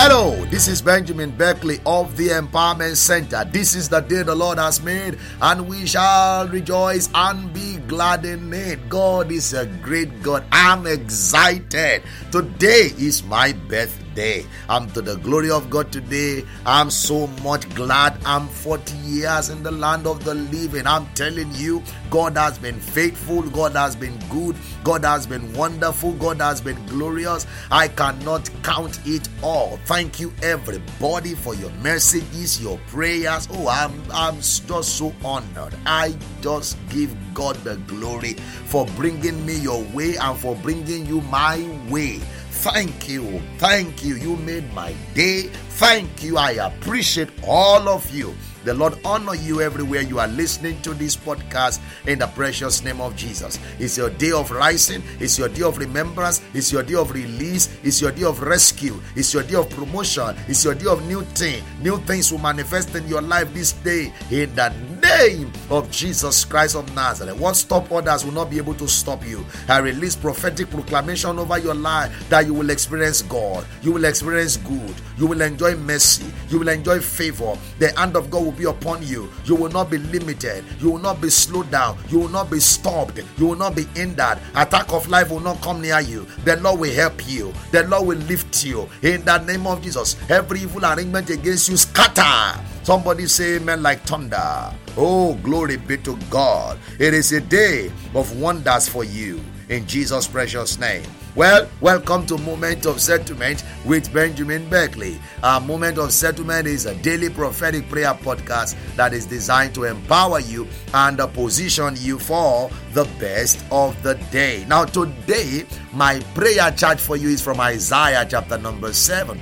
Hello, this is Benjamin Beckley of the Empowerment Center. This is the day the Lord has made, and we shall rejoice and be glad in it. God is a great God. I'm excited. Today is my birthday day. I'm to the glory of God today. I'm so much glad I'm 40 years in the land of the living. I'm telling you, God has been faithful, God has been good, God has been wonderful, God has been glorious. I cannot count it all. Thank you, everybody, for your messages, your prayers. Oh, I'm, I'm just so honored. I just give God the glory for bringing me your way and for bringing you my way. Thank you. Thank you. You made my day. Thank you. I appreciate all of you. The Lord honor you everywhere you are listening to this podcast in the precious name of Jesus. It's your day of rising, it's your day of remembrance, it's your day of release, it's your day of rescue, it's your day of promotion, it's your day of new thing. New things will manifest in your life this day in the name of Jesus Christ of Nazareth. What stop others will not be able to stop you. I release prophetic proclamation over your life that you will experience God, you will experience good, you will enjoy mercy, you will enjoy favor. The hand of God will be upon you. You will not be limited. You will not be slowed down. You will not be stopped. You will not be hindered. Attack of life will not come near you. The Lord will help you. The Lord will lift you. In the name of Jesus, every evil arrangement against you scatter. Somebody say amen like thunder. Oh, glory be to God. It is a day of wonders for you. In Jesus' precious name. Well, welcome to Moment of Settlement with Benjamin Beckley. Our Moment of Settlement is a daily prophetic prayer podcast that is designed to empower you and position you for the best of the day. Now, today, my prayer charge for you is from Isaiah chapter number 7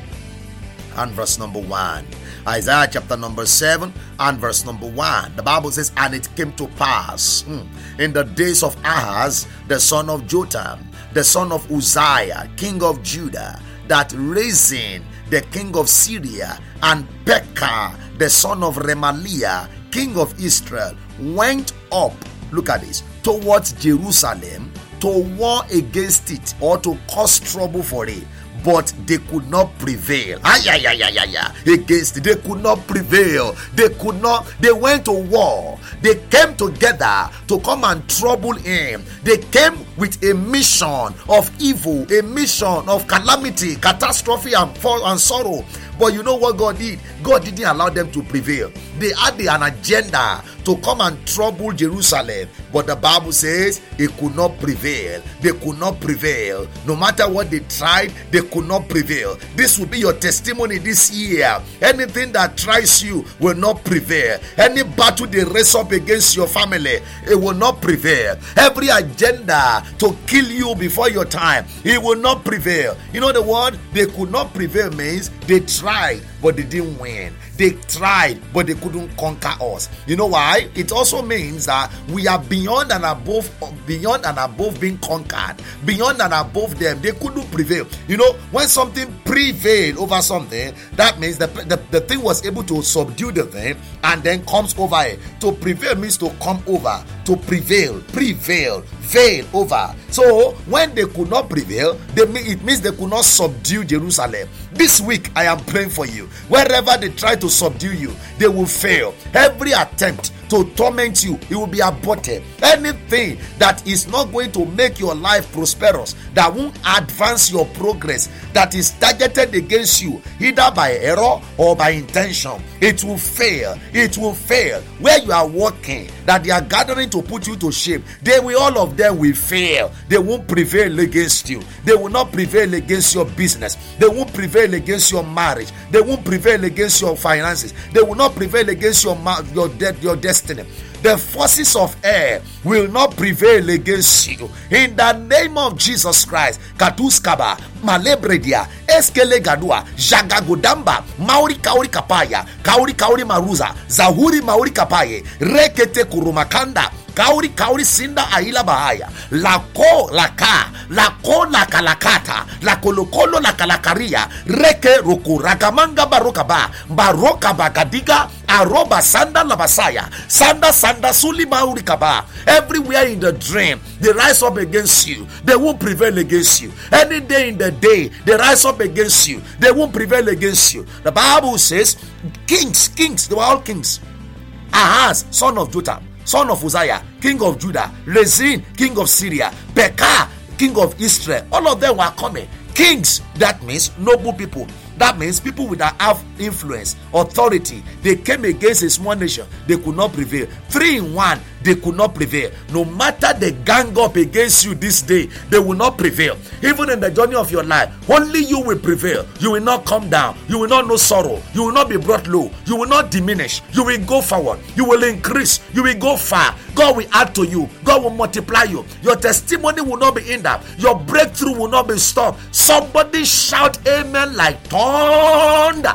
and verse number 1. Isaiah chapter number 7 and verse number 1. The Bible says, And it came to pass hmm, in the days of Ahaz, the son of Jotham, the son of Uzziah, king of Judah, that Rezin, the king of Syria, and Pekah, the son of Remaliah, king of Israel, went up, look at this, towards Jerusalem to war against it or to cause trouble for it but they could not prevail. Ay, ay, ay, ay, ay, ay. Against they could not prevail. They could not. They went to war. They came together to come and trouble him. They came with a mission of evil, a mission of calamity, catastrophe, and fall and sorrow. But you know what God did? God didn't allow them to prevail. They had an agenda to come and trouble Jerusalem. But the Bible says it could not prevail. They could not prevail. No matter what they tried, they could not prevail. This will be your testimony this year. Anything that tries you will not prevail. Any battle they raise up against your family, it will not prevail. Every agenda to kill you before your time, He will not prevail. You know the word they could not prevail means they tried but they didn't win. They tried, but they couldn't conquer us. You know why? It also means that we are beyond and above, beyond and above being conquered, beyond and above them. They couldn't prevail. You know, when something prevailed over something, that means the, the, the thing was able to subdue the thing and then comes over it. To prevail means to come over, to prevail, prevail, veil over. So when they could not prevail, they, it means they could not subdue Jerusalem. This week, I am praying for you. Wherever they try to subdue you, they will fail. Every attempt to torment you, it will be aborted. Anything that is not going to make your life prosperous, that won't advance your progress, that is targeted against you, either by error or by intention, it will fail. It will fail. Where you are working, that they are gathering to put you to shame, they will all of them will fail. They won't prevail against you. They will not prevail against your business. They won't prevail against your marriage. They won't prevail against your finances. They will not prevail against your your death, your destiny. The forces of air will not prevail against you. In the name of Jesus Christ, Katuskaba, Malebredia, Eskele Gadua, Jagagodamba, Mauri Kauri Kapaya, Kauri Kauri Maruza, Zahuri Mauri Kapaye, Rekete Kurumakanda, kauri kauri sinda aila bahaya lako laka lako lakalakata lakolokolo lakalakaria reke ruku rakamanga baroka ba baroka bagadiga Aroba Sanda Labasaya, Sanda Sanda Sulima Urikaba. Everywhere in the dream, they rise up against you. They won't prevail against you. Any day in the day, they rise up against you. They won't prevail against you. The Bible says, Kings, kings, they were all kings. Ahaz, son of Jotham, son of Uzziah, king of Judah, Rezin, king of Syria, Pekah, king of Israel. All of them were coming. Kings, that means noble people. That means people that have influence, authority. They came against a small nation. They could not prevail. Three in one, they could not prevail. No matter they gang up against you this day, they will not prevail. Even in the journey of your life, only you will prevail. You will not come down. You will not know sorrow. You will not be brought low. You will not diminish. You will go forward. You will increase. You will go far. God will add to you. God will multiply you. Your testimony will not be hindered. Your breakthrough will not be stopped. Somebody shout amen like thunder.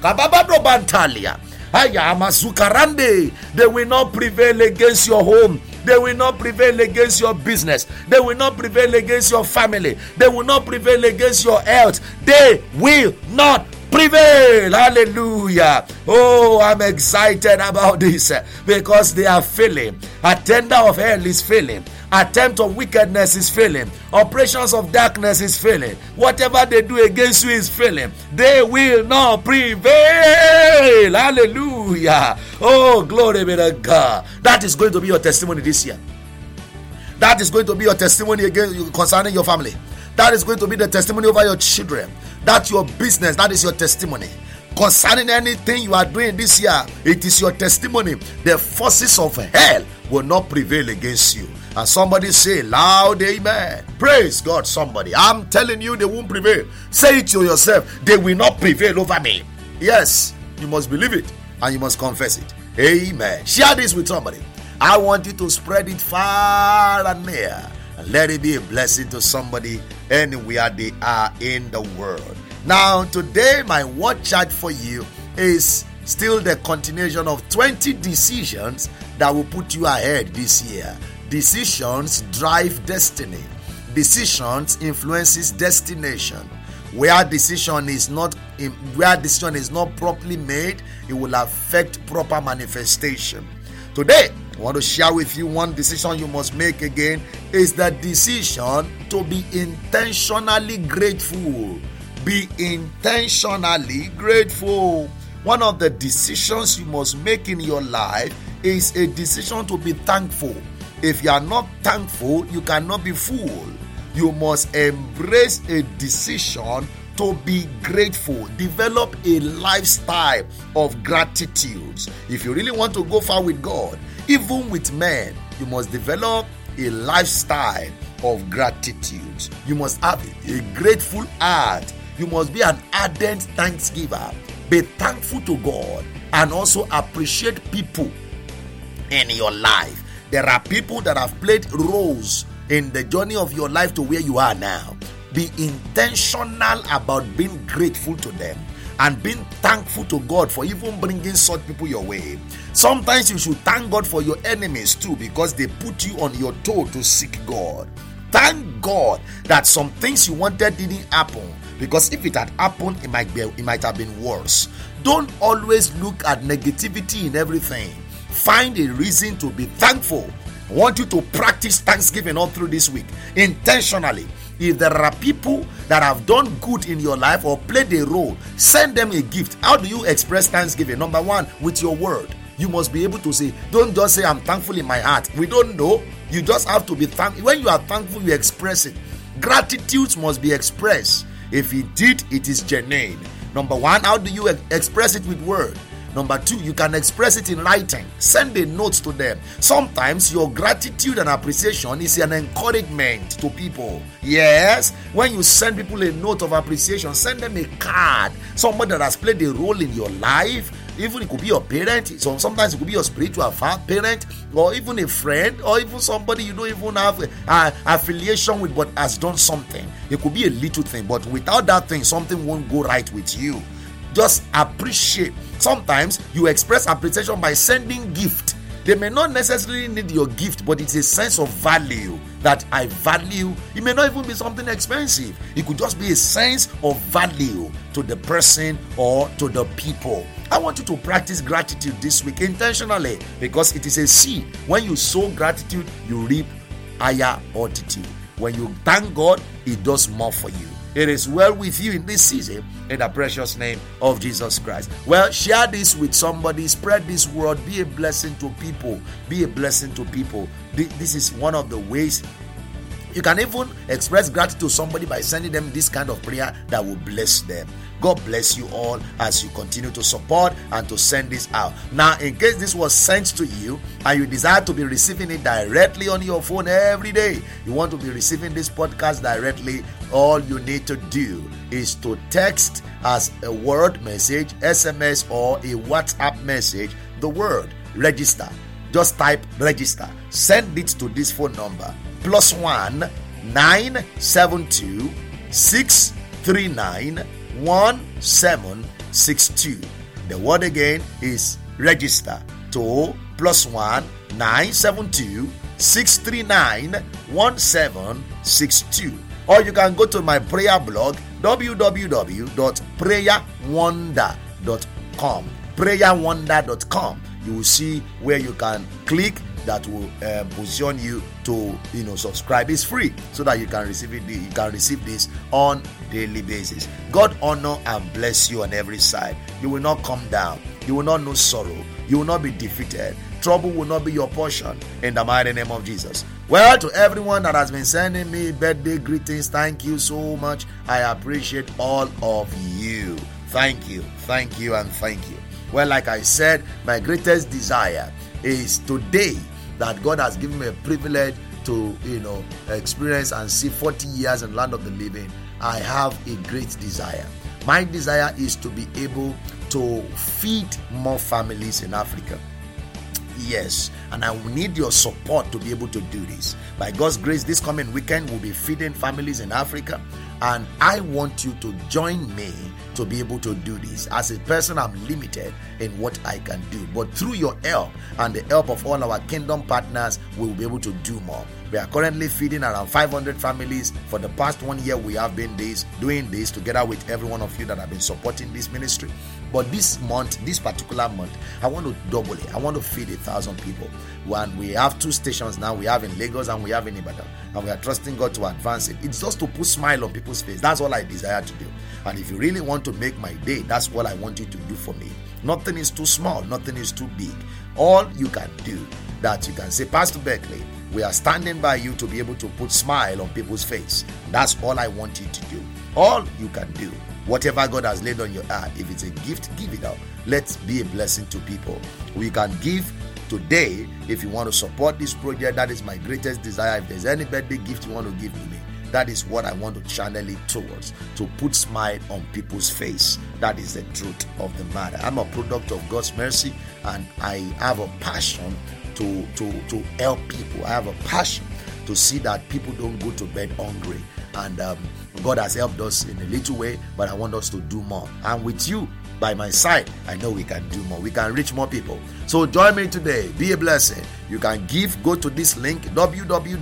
Kababado Bantalia. They will not prevail against your home. They will not prevail against your business. They will not prevail against your family. They will not prevail against your health. They will not prevail. Hallelujah. Oh, I'm excited about this eh, because they are failing. A tender of hell is failing attempt of wickedness is failing. Operations of darkness is failing. Whatever they do against you is failing. They will not prevail. Hallelujah. Oh glory be to god. That is going to be your testimony this year. That is going to be your testimony again concerning your family. That is going to be the testimony over your children. That's your business that is your testimony. Concerning anything you are doing this year it is your testimony. The forces of hell will not prevail against you and somebody say loud amen. Praise God, somebody. I'm telling you, they won't prevail. Say it to yourself, they will not prevail over me. Yes, you must believe it and you must confess it. Amen. Share this with somebody. I want you to spread it far and near and let it be a blessing to somebody anywhere they are in the world. Now, today, my word charge for you is still the continuation of 20 decisions that will put you ahead this year. Decisions drive destiny. Decisions influences destination. Where decision is not where decision is not properly made, it will affect proper manifestation. Today, I want to share with you one decision you must make again is the decision to be intentionally grateful. Be intentionally grateful. One of the decisions you must make in your life is a decision to be thankful. If you are not thankful, you cannot be full. You must embrace a decision to be grateful. Develop a lifestyle of gratitude. If you really want to go far with God, even with men, you must develop a lifestyle of gratitude. You must have a grateful heart. You must be an ardent thanksgiver. Be thankful to God and also appreciate people in your life. There are people that have played roles in the journey of your life to where you are now. Be intentional about being grateful to them and being thankful to God for even bringing such people your way. Sometimes you should thank God for your enemies too because they put you on your toe to seek God. Thank God that some things you wanted didn't happen because if it had happened it might be it might have been worse. Don't always look at negativity in everything Find a reason to be thankful. I want you to practice thanksgiving all through this week intentionally. If there are people that have done good in your life or played a role, send them a gift. How do you express thanksgiving? Number one, with your word. You must be able to say, don't just say, I'm thankful in my heart. We don't know. You just have to be thankful. When you are thankful, you express it. Gratitude must be expressed. If you did, it is genuine. Number one, how do you express it with word? Number two, you can express it in writing. Send a note to them. Sometimes your gratitude and appreciation is an encouragement to people. Yes, when you send people a note of appreciation, send them a card. Somebody that has played a role in your life. Even it could be your parent, so sometimes it could be your spiritual parent, or even a friend, or even somebody you don't even have a, affiliation with, but has done something. It could be a little thing, but without that thing, something won't go right with you just appreciate sometimes you express appreciation by sending gift They may not necessarily need your gift, but it's a sense of value that I value. It may not even be something expensive, it could just be a sense of value to the person or to the people. I want you to practice gratitude this week intentionally because it is a seed. When you sow gratitude, you reap higher altitude. When you thank God, He does more for you. It is well with you in this season in the precious name of Jesus Christ. Well, share this with somebody, spread this word, be a blessing to people. Be a blessing to people. This is one of the ways you can even express gratitude to somebody by sending them this kind of prayer that will bless them. God bless you all as you continue to support and to send this out. Now, in case this was sent to you and you desire to be receiving it directly on your phone every day, you want to be receiving this podcast directly, all you need to do is to text as a word message, SMS, or a WhatsApp message the word register. Just type register. Send it to this phone number plus one nine seven two six three nine 1762. The word again is register to plus one 972 639 1762. Or you can go to my prayer blog www.prayerwonder.com. Prayerwonder.com. You will see where you can click that will um, position you to you know subscribe. It's free so that you can receive it you can receive this on daily basis. God honor and bless you on every side. You will not come down. You will not know sorrow. You will not be defeated trouble will not be your portion in the mighty name of jesus. Well to everyone that has been sending me birthday greetings thank you so much. I appreciate all of you. Thank you thank you and thank you. Well like i said my greatest desire is today that God has given me a privilege to, you know, experience and see 40 years in land of the living, I have a great desire. My desire is to be able to feed more families in Africa. Yes, and I will need your support to be able to do this. By God's grace, this coming weekend, we'll be feeding families in Africa, and I want you to join me to be able to do this. As a person, I'm limited in what I can do, but through your help and the help of all our kingdom partners, we will be able to do more. We are currently feeding around 500 families. For the past one year, we have been this, doing this together with every one of you that have been supporting this ministry. But this month, this particular month, I want to double it. I want to feed a thousand people. When we have two stations now, we have in Lagos and we have in Ibadan, and we are trusting God to advance it. It's just to put smile on people's face. That's all I desire to do. And if you really want to make my day, that's what I want you to do for me. Nothing is too small, nothing is too big. All you can do that you can say, Pastor Beckley, we are standing by you to be able to put smile on people's face. That's all I want you to do. All you can do. Whatever God has laid on your heart, if it's a gift, give it out. Let's be a blessing to people. We can give today if you want to support this project. That is my greatest desire. If there's any birthday gift you want to give to me, that is what I want to channel it towards to put smile on people's face. That is the truth of the matter. I'm a product of God's mercy and I have a passion to, to, to help people. I have a passion to see that people don't go to bed hungry. And um, God has helped us in a little way, but I want us to do more. And with you by my side, I know we can do more. We can reach more people. So join me today. Be a blessing. You can give. Go to this link www.bit.ly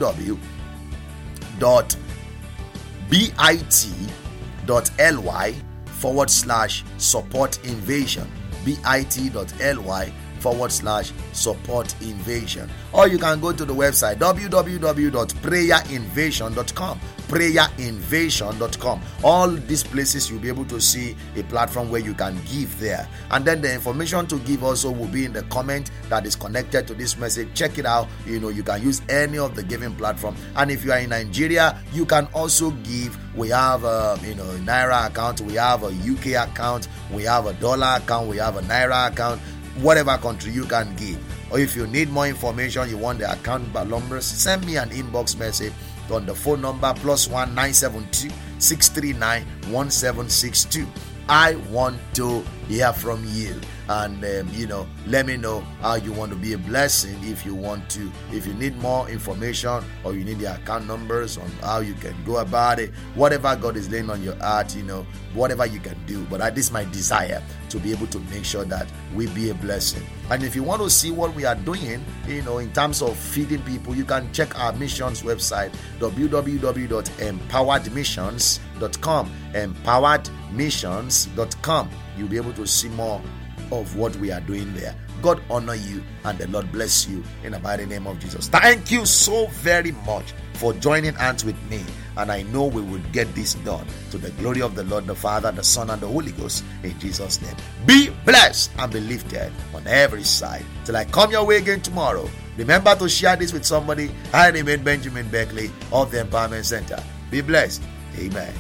forward slash support invasion. bit.ly forward slash support invasion. Or you can go to the website www.prayerinvasion.com. Prayerinvasion.com. All these places you'll be able to see a platform where you can give there. And then the information to give also will be in the comment that is connected to this message. Check it out. You know, you can use any of the giving platform. And if you are in Nigeria, you can also give. We have a you know Naira account, we have a UK account, we have a dollar account, we have a Naira account whatever country you can give. Or if you need more information, you want the account numbers, send me an inbox message on the phone number plus one nine seven two six three nine one seven six two. I want to hear from you and um, you know let me know how you want to be a blessing if you want to. If you need more information or you need the account numbers on how you can go about it whatever god is laying on your heart you know whatever you can do. But that is my desire to be able to make sure that we be a blessing. And if you want to see what we are doing you know in terms of feeding people you can check our missions website www.empoweredmissions.com empoweredmissions.com you'll be able to see more of what we are doing there. God honor you and the Lord bless you in the mighty name of Jesus. Thank you so very much for joining hands with me. And I know we will get this done to the glory of the Lord, the Father, the Son, and the Holy Ghost in Jesus' name. Be blessed and be lifted on every side. Till I come your way again tomorrow. Remember to share this with somebody. I remain Benjamin Beckley of the Empowerment Center. Be blessed. Amen.